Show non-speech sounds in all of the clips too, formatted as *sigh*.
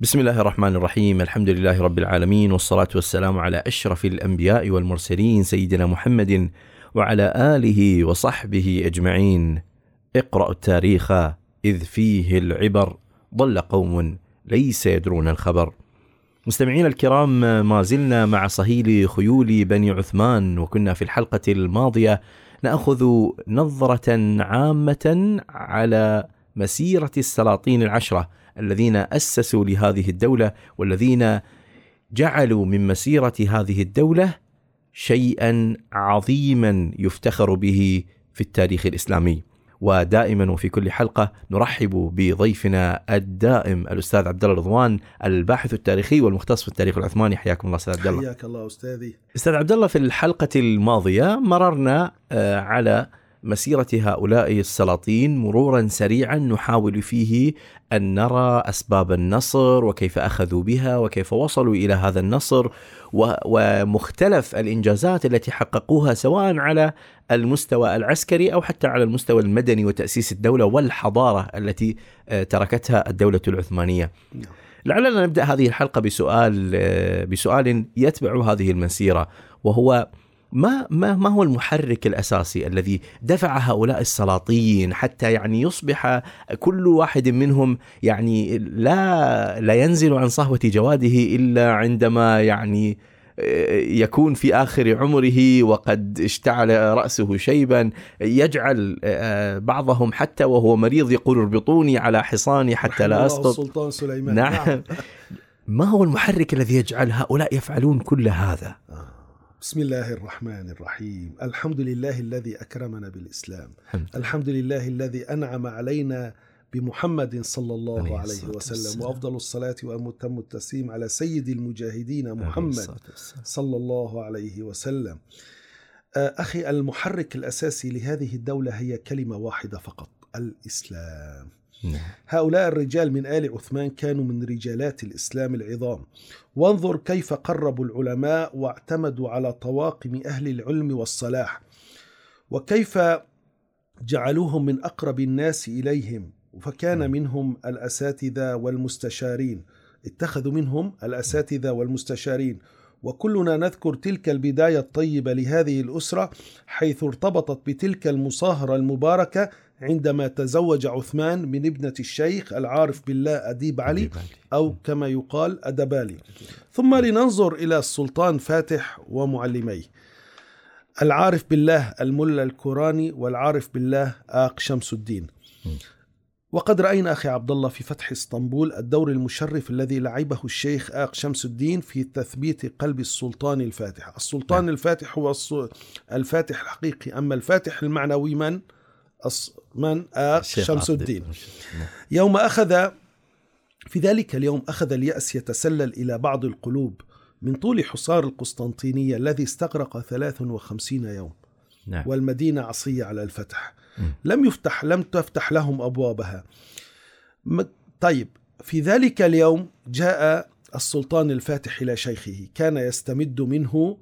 بسم الله الرحمن الرحيم الحمد لله رب العالمين والصلاة والسلام على أشرف الأنبياء والمرسلين سيدنا محمد وعلى آله وصحبه أجمعين اقرأوا التاريخ إذ فيه العبر ضل قوم ليس يدرون الخبر مستمعينا الكرام ما زلنا مع صهيل خيول بني عثمان وكنا في الحلقة الماضية ناخذ نظرة عامة على مسيرة السلاطين العشرة الذين أسسوا لهذه الدولة والذين جعلوا من مسيرة هذه الدولة شيئا عظيما يفتخر به في التاريخ الإسلامي. ودائما وفي كل حلقة نرحب بضيفنا الدائم الأستاذ عبد الله رضوان الباحث التاريخي والمختص في التاريخ العثماني حياكم الله أستاذ عبد الله. حياك الله أستاذي. أستاذ عبد الله في الحلقة الماضية مررنا آه، على مسيرة هؤلاء السلاطين مرورا سريعا نحاول فيه أن نرى أسباب النصر وكيف أخذوا بها وكيف وصلوا إلى هذا النصر ومختلف الإنجازات التي حققوها سواء على المستوى العسكري أو حتى على المستوى المدني وتأسيس الدولة والحضارة التي آه، تركتها الدولة العثمانية نعم. لعلنا نبدأ هذه الحلقة بسؤال آه، بسؤال يتبع هذه المسيرة وهو ما ما ما هو المحرك الأساسي الذي دفع هؤلاء السلاطين حتى يعني يصبح كل واحد منهم يعني لا لا ينزل عن صهوة جواده إلا عندما يعني آه، يكون في آخر عمره وقد اشتعل رأسه شيبا. يجعل آه، بعضهم حتى وهو مريض يقول اربطوني على حصاني حتى لا أسقط. السلطان سليمان. نعم. نعم. ما هو المحرك الذي يجعل هؤلاء يفعلون كل هذا؟ بسم الله الرحمن الرحيم. الحمد لله الذي أكرمنا بالإسلام. الحمد لله. الذي أنعم علينا بمحمد صلى الله عليه وسلم وأفضل الصلاة وأتم التسليم على سيد المجاهدين محمد صلى الله عليه وسلم. آه، أخي المحرك الأساسي لهذه الدولة هي كلمة واحدة فقط الإسلام. هؤلاء الرجال من آل عثمان كانوا من رجالات الإسلام العظام. وانظر كيف قربوا العلماء واعتمدوا على طواقم أهل العلم والصلاح وكيف جعلوهم من أقرب الناس إليهم. فكان نعم. منهم الأساتذة والمستشارين. اتخذوا منهم الأساتذة والمستشارين. وكلنا نذكر تلك البداية الطيبة لهذه الأسرة حيث ارتبطت بتلك المصاهرة المباركة عندما تزوج عثمان من ابنة الشيخ العارف بالله أديب علي أو كما يقال أدبالي ثم لننظر إلى السلطان فاتح ومعلميه. العارف بالله الملا الكوراني والعارف بالله آق شمس الدين. وقد رأينا أخي عبد الله في فتح إسطنبول الدور المشرف الذي لعبه الشيخ آق شمس الدين في تثبيت قلب السلطان الفاتح السلطان نعم. الفاتح هو الفاتح الحقيقي أما الفاتح المعنوي من؟ من آق شمس الدين نعم. يوم أخذ في ذلك اليوم أخذ اليأس يتسلل إلى بعض القلوب من طول حصار القسطنطينية الذي استغرق 53 يوم نعم. والمدينة عصية على الفتح. لم يفتح لم تفتح لهم أبوابها. طيب في ذلك اليوم جاء السلطان الفاتح إلى شيخه. كان يستمد منه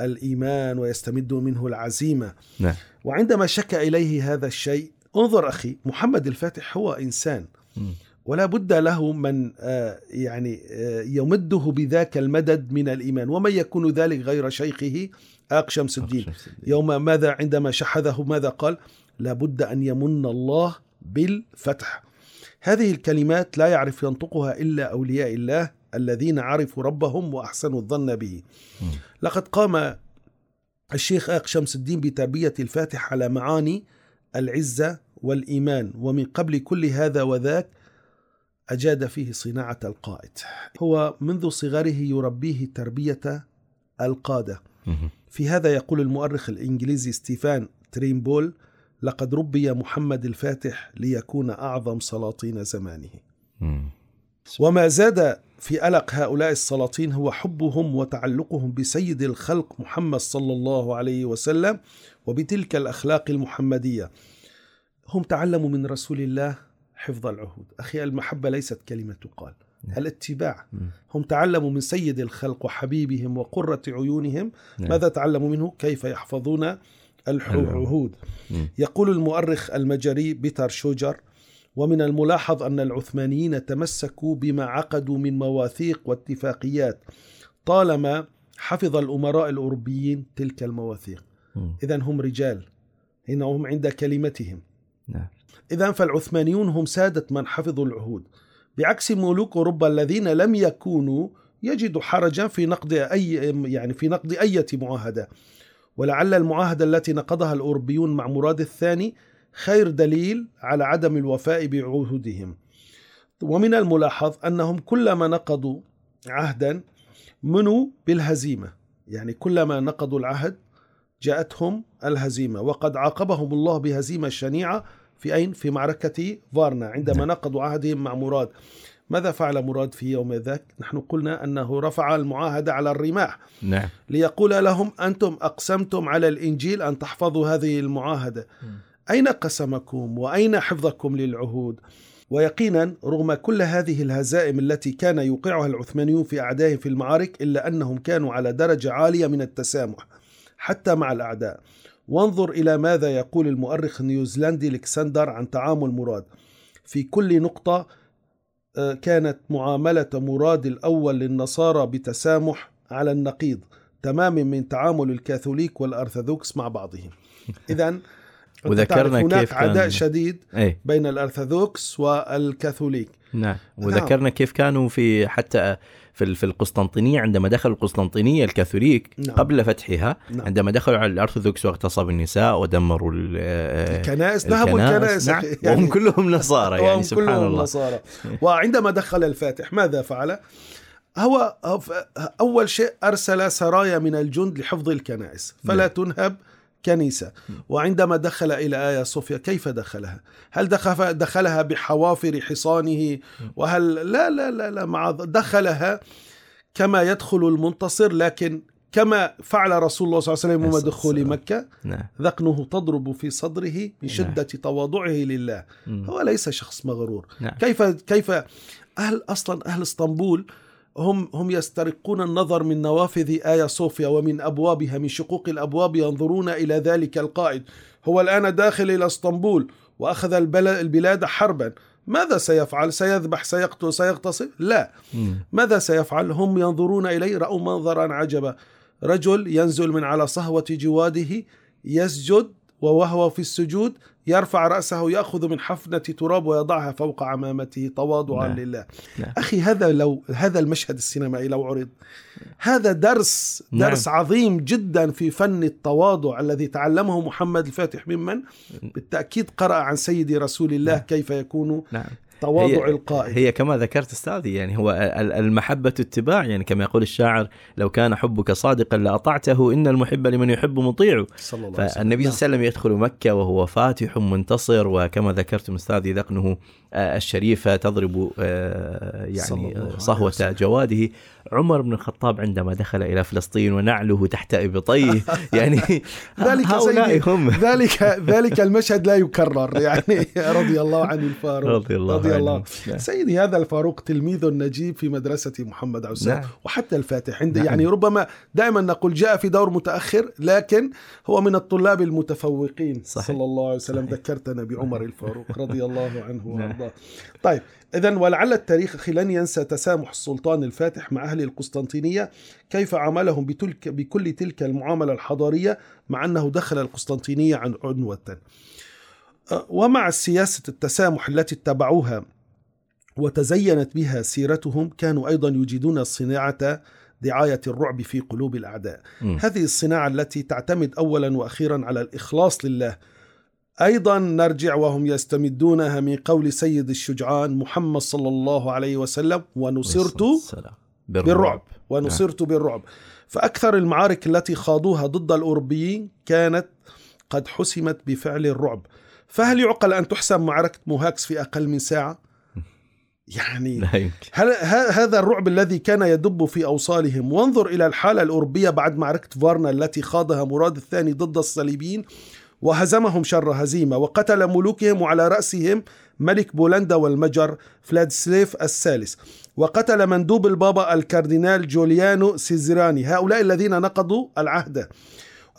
الإيمان ويستمد منه العزيمة. نعم. وعندما شكى إليه هذا الشيء انظر أخي محمد الفاتح هو إنسان. ولا بد له من آه، يعني آه، يمده بذاك المدد من الإيمان. ومن يكون ذلك غير شيخه؟ آق شمس الدين. يوم ماذا عندما شحذه ماذا قال؟ لابد أن يمن الله بالفتح. هذه الكلمات لا يعرف ينطقها إلا أولياء الله الذين عرفوا ربهم وأحسنوا الظن به. لقد قام الشيخ آق شمس الدين بتربية الفاتح على معاني العزة والإيمان ومن قبل كل هذا وذاك أجاد فيه صناعة القائد. هو منذ صغره يربيه تربية القادة. في هذا يقول المؤرخ الإنجليزي ستيفان تريمبول لقد ربي محمد الفاتح ليكون أعظم سلاطين زمانه. وما زاد في قلق هؤلاء السلاطين هو حبهم وتعلقهم بسيد الخلق محمد صلى الله عليه وسلم وبتلك الأخلاق المحمدية. هم تعلموا من رسول الله حفظ العهود، أخي المحبة ليست كلمة تقال. نعم. الاتباع. هم تعلموا من سيد الخلق وحبيبهم وقرة عيونهم. نعم. ماذا تعلموا منه؟ كيف يحفظون العهود. يقول المؤرخ المجري بيتر شوجر ومن الملاحظ أن العثمانيين تمسكوا بما عقدوا من مواثيق واتفاقيات طالما حفظ الأمراء الأوروبيين تلك المواثيق. إذا هم رجال. هنا هم عند كلمتهم. نعم. إذا فالعثمانيون هم سادة من حفظوا العهود. بعكس ملوك أوروبا الذين لم يكونوا يجدوا حرجا في نقد أي يعني في نقد أي معاهدة. ولعل المعاهدة التي نقضها الأوروبيون مع مراد الثاني خير دليل على عدم الوفاء بعهودهم. ومن الملاحظ أنهم كلما نقضوا عهدا منوا بالهزيمة. يعني كلما نقضوا العهد جاءتهم الهزيمة. وقد عاقبهم الله بهزيمة شنيعة في أين؟ في معركة فارنا عندما نعم. نقضوا عهدهم مع مراد ماذا فعل مراد في يوم ذاك؟ نحن قلنا أنه رفع المعاهدة على الرماح نعم. ليقول لهم أنتم أقسمتم على الإنجيل أن تحفظوا هذه المعاهدة أين قسمكم وأين حفظكم للعهود؟ ويقينا رغم كل هذه الهزائم التي كان يوقعها العثمانيون في أعدائهم في المعارك إلا أنهم كانوا على درجة عالية من التسامح حتى مع الأعداء وانظر إلى ماذا يقول المؤرخ النيوزيلندي الكسندر عن تعامل مراد في كل نقطة آه، كانت معاملة مراد الأول للنصارى بتسامح على النقيض تماما من تعامل الكاثوليك والأرثوذكس مع بعضهم. *laughs* إذا وذكرنا هناك كيف كان عداء شديد إيه؟ بين الأرثوذكس والكاثوليك نعم وذكرنا نعم. كيف كانوا في حتى في في القسطنطينية عندما دخلوا القسطنطينية الكاثوليك نعم. قبل فتحها نعم. عندما دخلوا على الارثوذكس واغتصبوا النساء ودمروا آه، الكنائس نهبوا الكنائس نعم. *laughs* يعني وهم كلهم نصارى يعني سبحان كلهم الله نصارى وعندما دخل الفاتح ماذا فعل؟ هو أول شيء أرسل سرايا من الجند لحفظ الكنائس فلا نعم. تنهب كنيسة. وعندما دخل إلى آيا صوفيا كيف دخلها؟ هل دخلها بحوافر حصانه؟ وهل لا لا لا, لا مع دخلها كما يدخل المنتصر لكن كما فعل رسول الله صلى الله عليه وسلم يوم دخول مكة نعم. ذقنه تضرب في صدره من شدة نعم. تواضعه لله. هو ليس شخص مغرور. نعم. كيف كيف أهل أصلا أهل إسطنبول هم هم يسترقون النظر من نوافذ آيا صوفيا ومن أبوابها من شقوق الأبواب ينظرون إلى ذلك القائد. هو الآن داخل إلى اسطنبول وأخذ البلاد حربا. ماذا سيفعل؟ سيذبح؟ سيقتل سيغتصب؟ لا. ماذا سيفعل؟ هم ينظرون إليه رأوا منظرا عجبا. رجل ينزل من على صهوة جواده يسجد ووهو في السجود يرفع رأسه يأخذ من حفنة تراب ويضعها فوق عمامته تواضعا نعم. لله نعم. أخي هذا لو هذا المشهد السينمائي لو عرض هذا درس نعم. درس عظيم جدا في فن التواضع الذي تعلمه محمد الفاتح ممن بالتأكيد قرأ عن سيدي رسول الله نعم. كيف يكون نعم. تواضع القائد هي كما ذكرت أستاذي يعني هو المحبة اتباع يعني كما يقول الشاعر لو كان حبك صادقا لأطعته إن المحب لمن يحب مطيع. صلى الله عليه وسلم. فالنبي صلى الله عليه وسلم يدخل مكة وهو فاتح منتصر وكما ذكرتم أستاذي ذقنه آه، الشريفة تضرب آه، يعني صهوة جواده. عمر بن الخطاب عندما دخل إلى فلسطين ونعله تحت إبطيه يعني *laughs* ذلك هؤلاء هم ذلك ذلك المشهد لا يكرر يعني *laughs* رضي الله عن الفاروق رضي الله, رضي الله. عنه. نعم. سيدي هذا الفاروق تلميذ نجيب في مدرسة محمد عسام نعم. وحتى الفاتح عند نعم. يعني ربما دائما نقول جاء في دور متأخر لكن هو من الطلاب المتفوقين صحيح. صلى الله عليه وسلم صحيح. ذكرتنا بعمر الفاروق رضي *laughs* الله عنه نعم. وأرضاه طيب إذا ولعل التاريخ لن ينسى تسامح السلطان الفاتح مع أهل القسطنطينية كيف عاملهم بتلك بكل تلك المعاملة الحضارية مع أنه دخل القسطنطينية عن عنوة. أه، ومع سياسة التسامح التي اتبعوها وتزينت بها سيرتهم كانوا أيضا يجيدون صناعة دعاية الرعب في قلوب الأعداء. م. هذه الصناعة التي تعتمد أولا وأخيرا على الإخلاص لله. أيضا نرجع وهم يستمدونها من قول سيد الشجعان محمد صلى الله عليه وسلم ونصرت بالرعب, بالرعب ونصرت نعم. بالرعب. فأكثر المعارك التي خاضوها ضد الأوروبيين كانت قد حسمت بفعل الرعب. فهل يعقل أن تحسم معركة موهاكس في أقل من ساعة؟ *laughs* يعني هل هذا الرعب الذي كان يدب في أوصالهم؟ وانظر إلى الحالة الأوروبية بعد معركة فارنا التي خاضها مراد الثاني ضد الصليبيين. وهزمهم شر هزيمة وقتل ملوكهم وعلى رأسهم ملك بولندا والمجر فلادسليف الثالث. وقتل مندوب البابا الكاردينال جوليانو سيزراني هؤلاء الذين نقضوا العهد.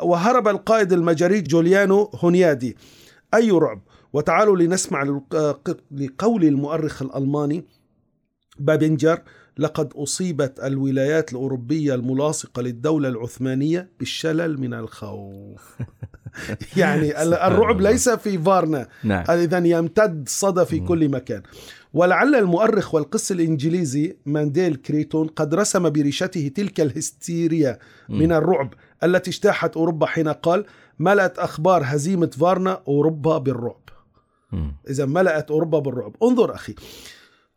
وهرب القائد المجري جوليانو هونيادي. أي رعب؟ وتعالوا لنسمع لقول المؤرخ الألماني بابنجر لقد أصيبت الولايات الأوروبية الملاصقة للدولة العثمانية بالشلل من الخوف. *laughs* يعني الرعب ليس في فارنا. نعم. إذا يمتد صدى في كل مكان. ولعل المؤرخ والقس الإنجليزي مانديل كريتون قد رسم بريشته تلك الهستيريا من الرعب التي اجتاحت أوروبا حين قال ملأت أخبار هزيمة فارنا أوروبا بالرعب. إذا ملأت أوروبا بالرعب. انظر أخي.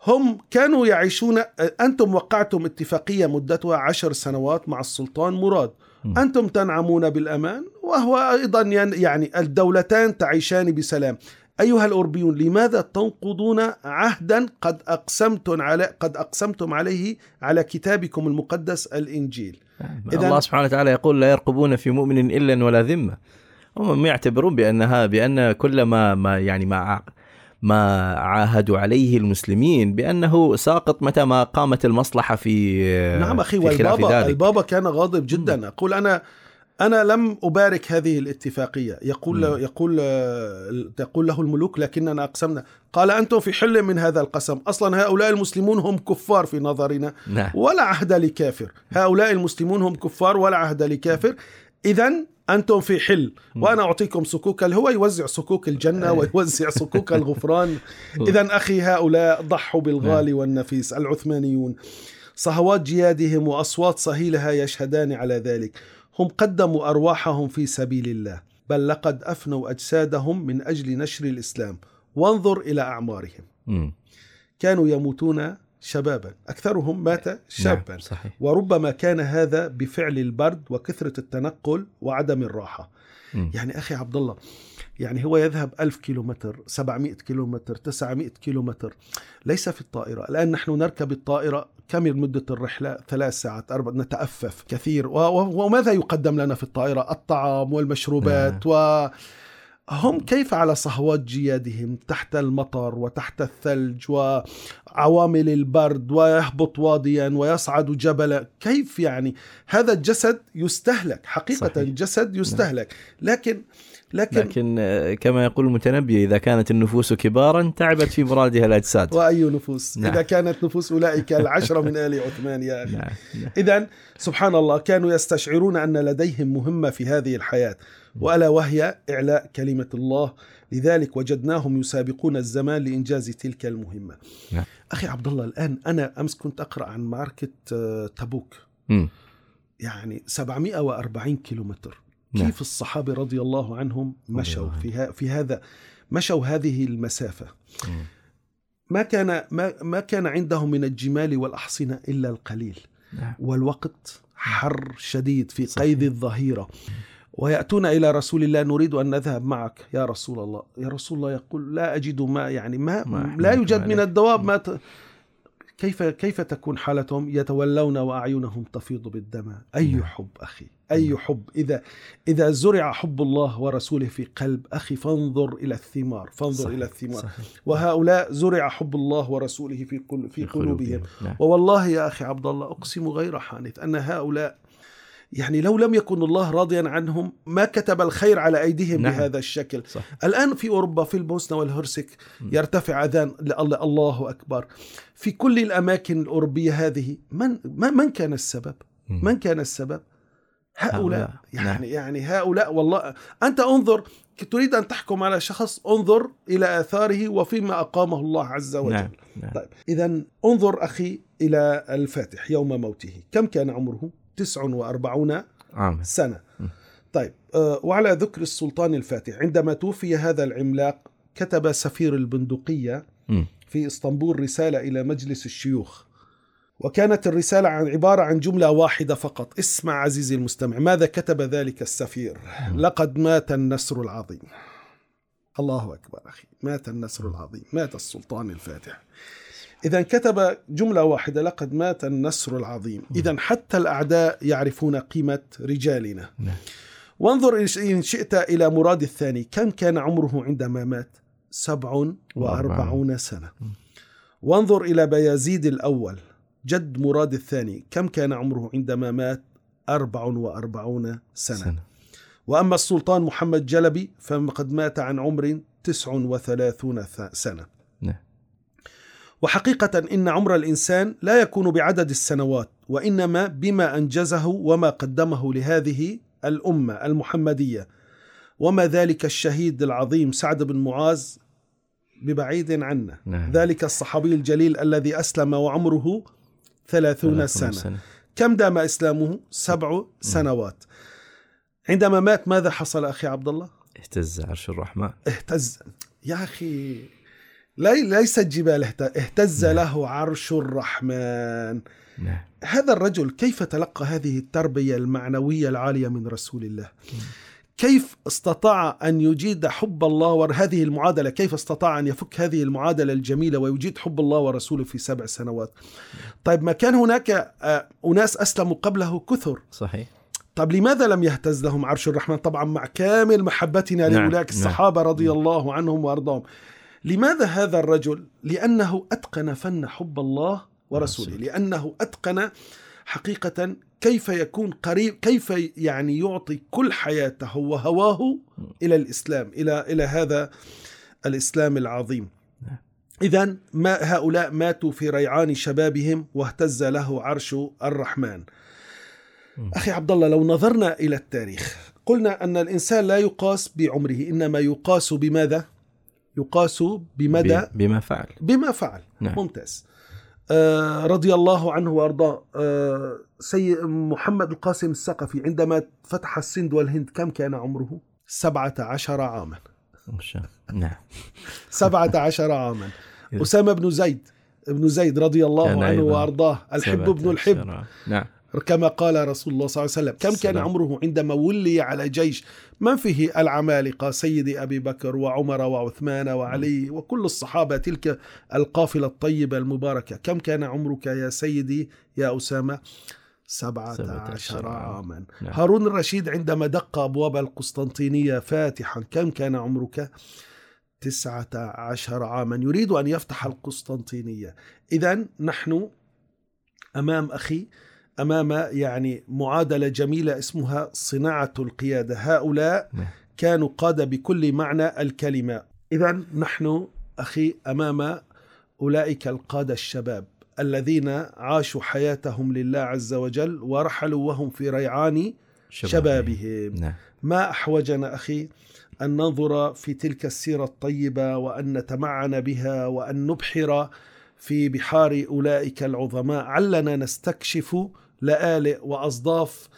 هم كانوا يعيشون أنتم وقعتم اتفاقية مدتها عشر سنوات مع السلطان مراد. أنتم تنعمون بالأمان وهو أيضا يعني الدولتان تعيشان بسلام. أيها الأوروبيون لماذا تنقضون عهدا قد أقسمتم على قد أقسمتم عليه على كتابكم المقدس الإنجيل؟ إذا الله سبحانه وتعالى يقول لا يرقبون في مؤمن إلا ولا ذمة. هم يعتبرون بأنها بأن كل ما, ما يعني ما ما عاهدوا عليه المسلمين بأنه ساقط متى ما قامت المصلحة في نعم أخي في والبابا ذلك. البابا كان غاضب جدا. أقول أنا أنا لم أبارك هذه الاتفاقية. يقول م. يقول تقول له الملوك لكننا أقسمنا. قال أنتم في حل من هذا القسم. أصلا هؤلاء المسلمون هم كفار في نظرنا. نعم. ولا عهد لكافر. هؤلاء المسلمون هم كفار ولا عهد لكافر. اذا أنتم في حل. وأنا أعطيكم صكوك هو يوزع صكوك الجنة إيه. ويوزع صكوك *laughs* الغفران. اذا أخي هؤلاء ضحوا بالغالي نعم. والنفيس العثمانيون. صهوات جيادهم وأصوات صهيلها يشهدان على ذلك. هم قدموا أرواحهم في سبيل الله. بل لقد أفنوا أجسادهم من أجل نشر الإسلام. وانظر إلى أعمارهم. كانوا يموتون شبابا. أكثرهم مات نعم، شابا. نعم صحيح. وربما كان هذا بفعل البرد وكثرة التنقل وعدم الراحة. م. يعني أخي عبد الله يعني هو يذهب ألف كيلومتر سبعمائة كيلومتر تسعمائة كيلومتر. ليس في الطائرة. الآن نحن نركب الطائرة كم مدة الرحلة؟ ثلاث ساعات أربع نتأفف كثير. وماذا يقدم لنا في الطائرة؟ الطعام والمشروبات نعم. و هم كيف على صهوات جيادهم تحت المطر وتحت الثلج وعوامل البرد ويهبط واديا ويصعد جبلا كيف يعني هذا الجسد يستهلك حقيقة صحيح. جسد يستهلك لكن لكن لكن آه، كما يقول المتنبي إذا كانت النفوس كبارا تعبت في مرادها الأجساد وأي نفوس نعم. إذا كانت نفوس أولئك العشرة من آل عثمان يا أخي نعم. نعم. اذا سبحان الله كانوا يستشعرون أن لديهم مهمة في هذه الحياة وألا وهي إعلاء كلمة الله لذلك وجدناهم يسابقون الزمان لإنجاز تلك المهمة نعم. أخي عبد الله الآن أنا أمس كنت أقرأ عن معركه آه، تبوك م. يعني 740 كيلومتر نعم. كيف الصحابة رضي الله عنهم مشوا في في هذا مشوا هذه المسافة ما كان ما ما كان عندهم من الجمال والأحصنة إلا القليل نعم. والوقت حر شديد في صحيح. قيد الظهيرة ويأتون إلى رسول الله نريد أن نذهب معك يا رسول الله يا رسول الله يقول لا أجد ما يعني ما, ما لا يوجد من الدواب ما ت... كيف كيف تكون حالتهم يتولون وأعينهم تفيض بالدم أي نعم. حب أخي أي نعم. حب إذا إذا زرع حب الله ورسوله في قلب أخي فانظر إلى الثمار فانظر صحيح. إلى الثمار صحيح. وهؤلاء زرع حب الله ورسوله في في قلوبهم نعم. ووالله يا أخي عبد الله أقسم غير حانث أن هؤلاء يعني لو لم يكن الله راضيا عنهم ما كتب الخير على أيديهم نعم. بهذا الشكل. صح. الآن في أوروبا في البوسنة والهرسك يرتفع أذان الله أكبر. في كل الأماكن الأوروبية هذه من من كان السبب؟ من كان السبب؟ هؤلاء. يعني نعم. يعني هؤلاء والله. أنت انظر تريد أن تحكم على شخص انظر إلى آثاره وفيما أقامه الله عز وجل. نعم. نعم. طيب اذا انظر أخي إلى الفاتح يوم موته. كم كان عمره؟ 49 عام سنة. طيب آه، وعلى ذكر السلطان الفاتح عندما توفي هذا العملاق كتب سفير البندقية في إسطنبول رسالة إلى مجلس الشيوخ وكانت الرسالة عن عبارة عن جملة واحدة فقط. اسمع عزيزي المستمع ماذا كتب ذلك السفير؟ لقد مات النسر العظيم. الله أكبر أخي مات النسر العظيم مات السلطان الفاتح. إذا كتب جملة واحدة لقد مات النصر العظيم. إذا حتى الأعداء يعرفون قيمة رجالنا. نعم. وانظر إن شئت إلى مراد الثاني. كم كان عمره عندما مات؟ سبع وأربعون سنة. وانظر إلى بيازيد الأول جد مراد الثاني. كم كان عمره عندما مات؟ أربع وأربعون سنة, سنة. وأما السلطان محمد جلبي فقد مات عن عمر تسع وثلاثون سنة. وحقيقة إن عمر الإنسان لا يكون بعدد السنوات وإنما بما أنجزه وما قدمه لهذه الأمة المحمدية. وما ذلك الشهيد العظيم سعد بن معاذ ببعيد عنا. نعم. ذلك الصحابي الجليل الذي أسلم وعمره ثلاثون سنة. سنة. كم دام إسلامه؟ سبع نعم. سنوات. عندما مات ماذا حصل أخي عبد الله؟ اهتز عرش الرحمن. اهتز. يا أخي ليس الجبال اهتز نعم. له عرش الرحمن نعم. هذا الرجل كيف تلقى هذه التربية المعنوية العالية من رسول الله نعم. كيف استطاع أن يجيد حب الله وهذه المعادلة كيف استطاع أن يفك هذه المعادلة الجميلة ويجيد حب الله ورسوله في سبع سنوات طيب ما كان هناك آه، أناس أسلموا قبله كثر صحيح طب لماذا لم يهتز لهم عرش الرحمن طبعا مع كامل محبتنا نعم. لأولئك نعم. الصحابة رضي. الله عنهم وأرضاهم لماذا هذا الرجل؟ لأنه أتقن فن حب الله ورسوله. لأنه أتقن حقيقة كيف يكون قريب كيف يعني يعطي كل حياته وهواه إلى الإسلام إلى إلى هذا الإسلام العظيم. إذا ما هؤلاء ماتوا في ريعان شبابهم واهتز له عرش الرحمن. أخي عبد الله لو نظرنا إلى التاريخ قلنا أن الإنسان لا يقاس بعمره إنما يقاس بماذا؟ يقاس بمدى بما فعل. بما فعل. نعم. ممتاز. آه رضي الله عنه وأرضاه. آه سيد محمد القاسم الثقفي عندما فتح السند والهند كم كان عمره؟ سبعة عشر عاما. نعم. *laughs* سبعة عشر عاما. أسامة بن زيد ابن زيد رضي الله عنه وأرضاه الحب ابن الحب. نعم. كما قال رسول الله صلى الله عليه وسلم كم كان عمره عندما ولي على جيش؟ من فيه العمالقة سيدي أبي بكر وعمر وعثمان وعلي وكل الصحابة تلك القافلة الطيبة المباركة. كم كان عمرك يا سيدي يا أسامة؟ سبعة عشر عاما. نعم. هارون الرشيد عندما دق أبواب القسطنطينية فاتحا كم كان عمرك؟ تسعة عشر عاما. يريد أن يفتح القسطنطينية. إذا نحن أمام أخي أمام يعني معادلة جميلة اسمها صناعة القيادة، هؤلاء نعم. كانوا قادة بكل معنى الكلمة، اذا نحن أخي أمام أولئك القادة الشباب الذين عاشوا حياتهم لله عز وجل ورحلوا وهم في ريعان شبابهم. نعم. ما أحوجنا أخي أن ننظر في تلك السيرة الطيبة وأن نتمعن بها وأن نبحر في بحار أولئك العظماء. علنا نستكشف لآلئ وأصداف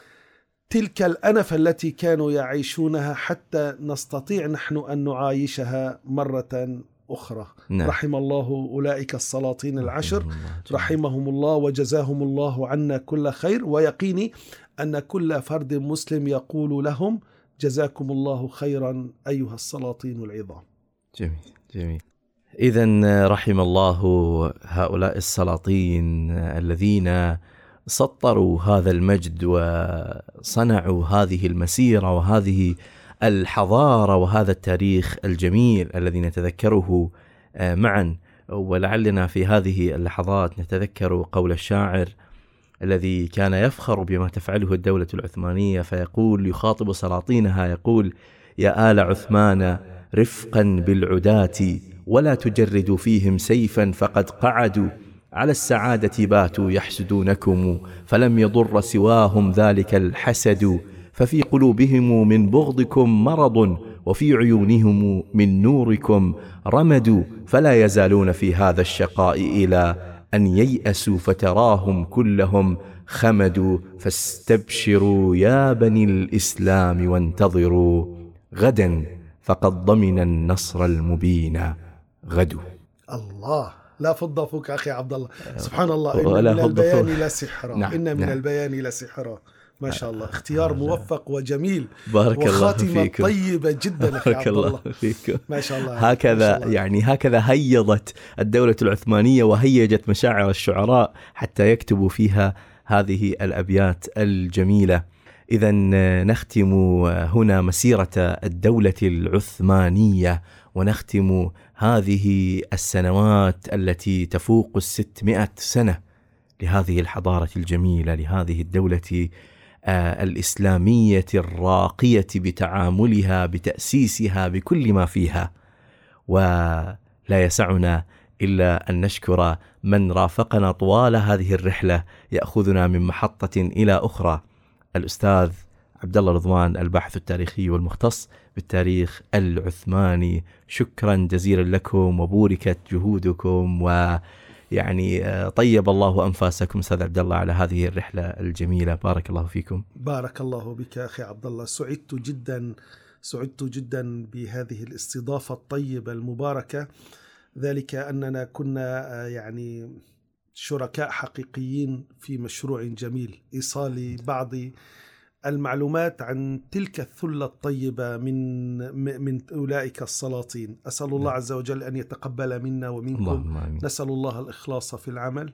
تلك الأنف التي كانوا يعيشونها حتى نستطيع نحن أن نعايشها مرة أخرى. نعم. رحم الله أولئك السلاطين العشر. رحمهم الله وجزاهم الله عنا كل خير. ويقيني أن كل فرد مسلم يقول لهم جزاكم الله خيرا أيها السلاطين العظام. جميل جميل. إذا رحم الله هؤلاء السلاطين الذين سطروا هذا المجد وصنعوا هذه المسيرة وهذه الحضارة وهذا التاريخ الجميل الذي نتذكره آه، معا. ولعلنا في هذه اللحظات نتذكر قول الشاعر الذي كان يفخر بما تفعله الدولة العثمانية فيقول يخاطب سلاطينها يقول يا آل عثمان رفقا بالعداة ولا تجردوا فيهم سيفا فقد قعدوا على السعادة باتوا يحسدونكم فلم يضر سواهم ذلك الحسد ففي قلوبهم من بغضكم مرض وفي عيونهم من نوركم رمد فلا يزالون في هذا الشقاء إلى أن ييأسوا فتراهم كلهم خمدوا فاستبشروا يا بني الإسلام وانتظروا غدا فقد ضمن النصر المبين غدو. الله. لا فضة فوق أخي عبد الله سبحان الله إن من البيان لسحرا نعم. إن من نعم. البيان لسحرا ما شاء الله. اختيار موفق وجميل. بارك الله فيك طيبة جدا بارك الله, الله فيك ما شاء الله. هكذا شاء الله. يعني هكذا هيضت الدولة العثمانية وهيجت مشاعر الشعراء حتى يكتبوا فيها هذه الأبيات الجميلة. إذا نختم هنا مسيرة الدولة العثمانية. ونختم هذه السنوات التي تفوق الستمائة سنة لهذه الحضارة الجميلة لهذه الدولة آه، الإسلامية الراقية بتعاملها بتأسيسها بكل ما فيها. ولا يسعنا إلا أن نشكر من رافقنا طوال هذه الرحلة يأخذنا من محطة إلى أخرى الأستاذ عبد الله رضوان الباحث التاريخي والمختص بالتاريخ العثماني. شكرا جزيلا لكم وبوركت جهودكم ويعني آه، طيب الله أنفاسكم أستاذ عبد الله على هذه الرحلة الجميلة. بارك الله فيكم. بارك الله بك أخي عبد الله سعدت جدا سعدت جدا بهذه الاستضافة الطيبة المباركة. ذلك أننا كنا آه، يعني شركاء حقيقيين في مشروع جميل إيصال بعض المعلومات عن تلك الثلة الطيبة من من أولئك السلاطين، أسأل الله نعم. عز وجل أن يتقبل منا ومنكم. نسأل الله الإخلاص في العمل.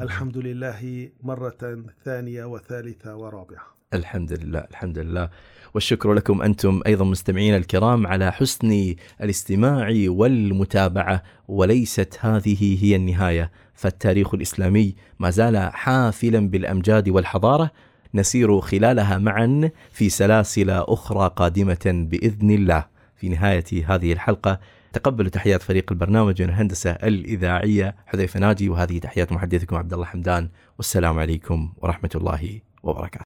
الحمد لله مرة ثانية وثالثة ورابعة. الحمد لله الحمد لله. والشكر لكم أنتم أيضا مستمعينا الكرام على حسن الاستماع والمتابعة وليست هذه هي النهاية. فالتاريخ الإسلامي ما زال حافلا بالأمجاد والحضارة. نسير خلالها معا في سلاسل أخرى قادمة بإذن الله. في نهاية هذه الحلقة تقبلوا تحيات فريق البرنامج من الهندسة الإذاعية حذيفة ناجي وهذه تحيات محدثكم عبد الله حمدان والسلام عليكم ورحمة الله وبركاته.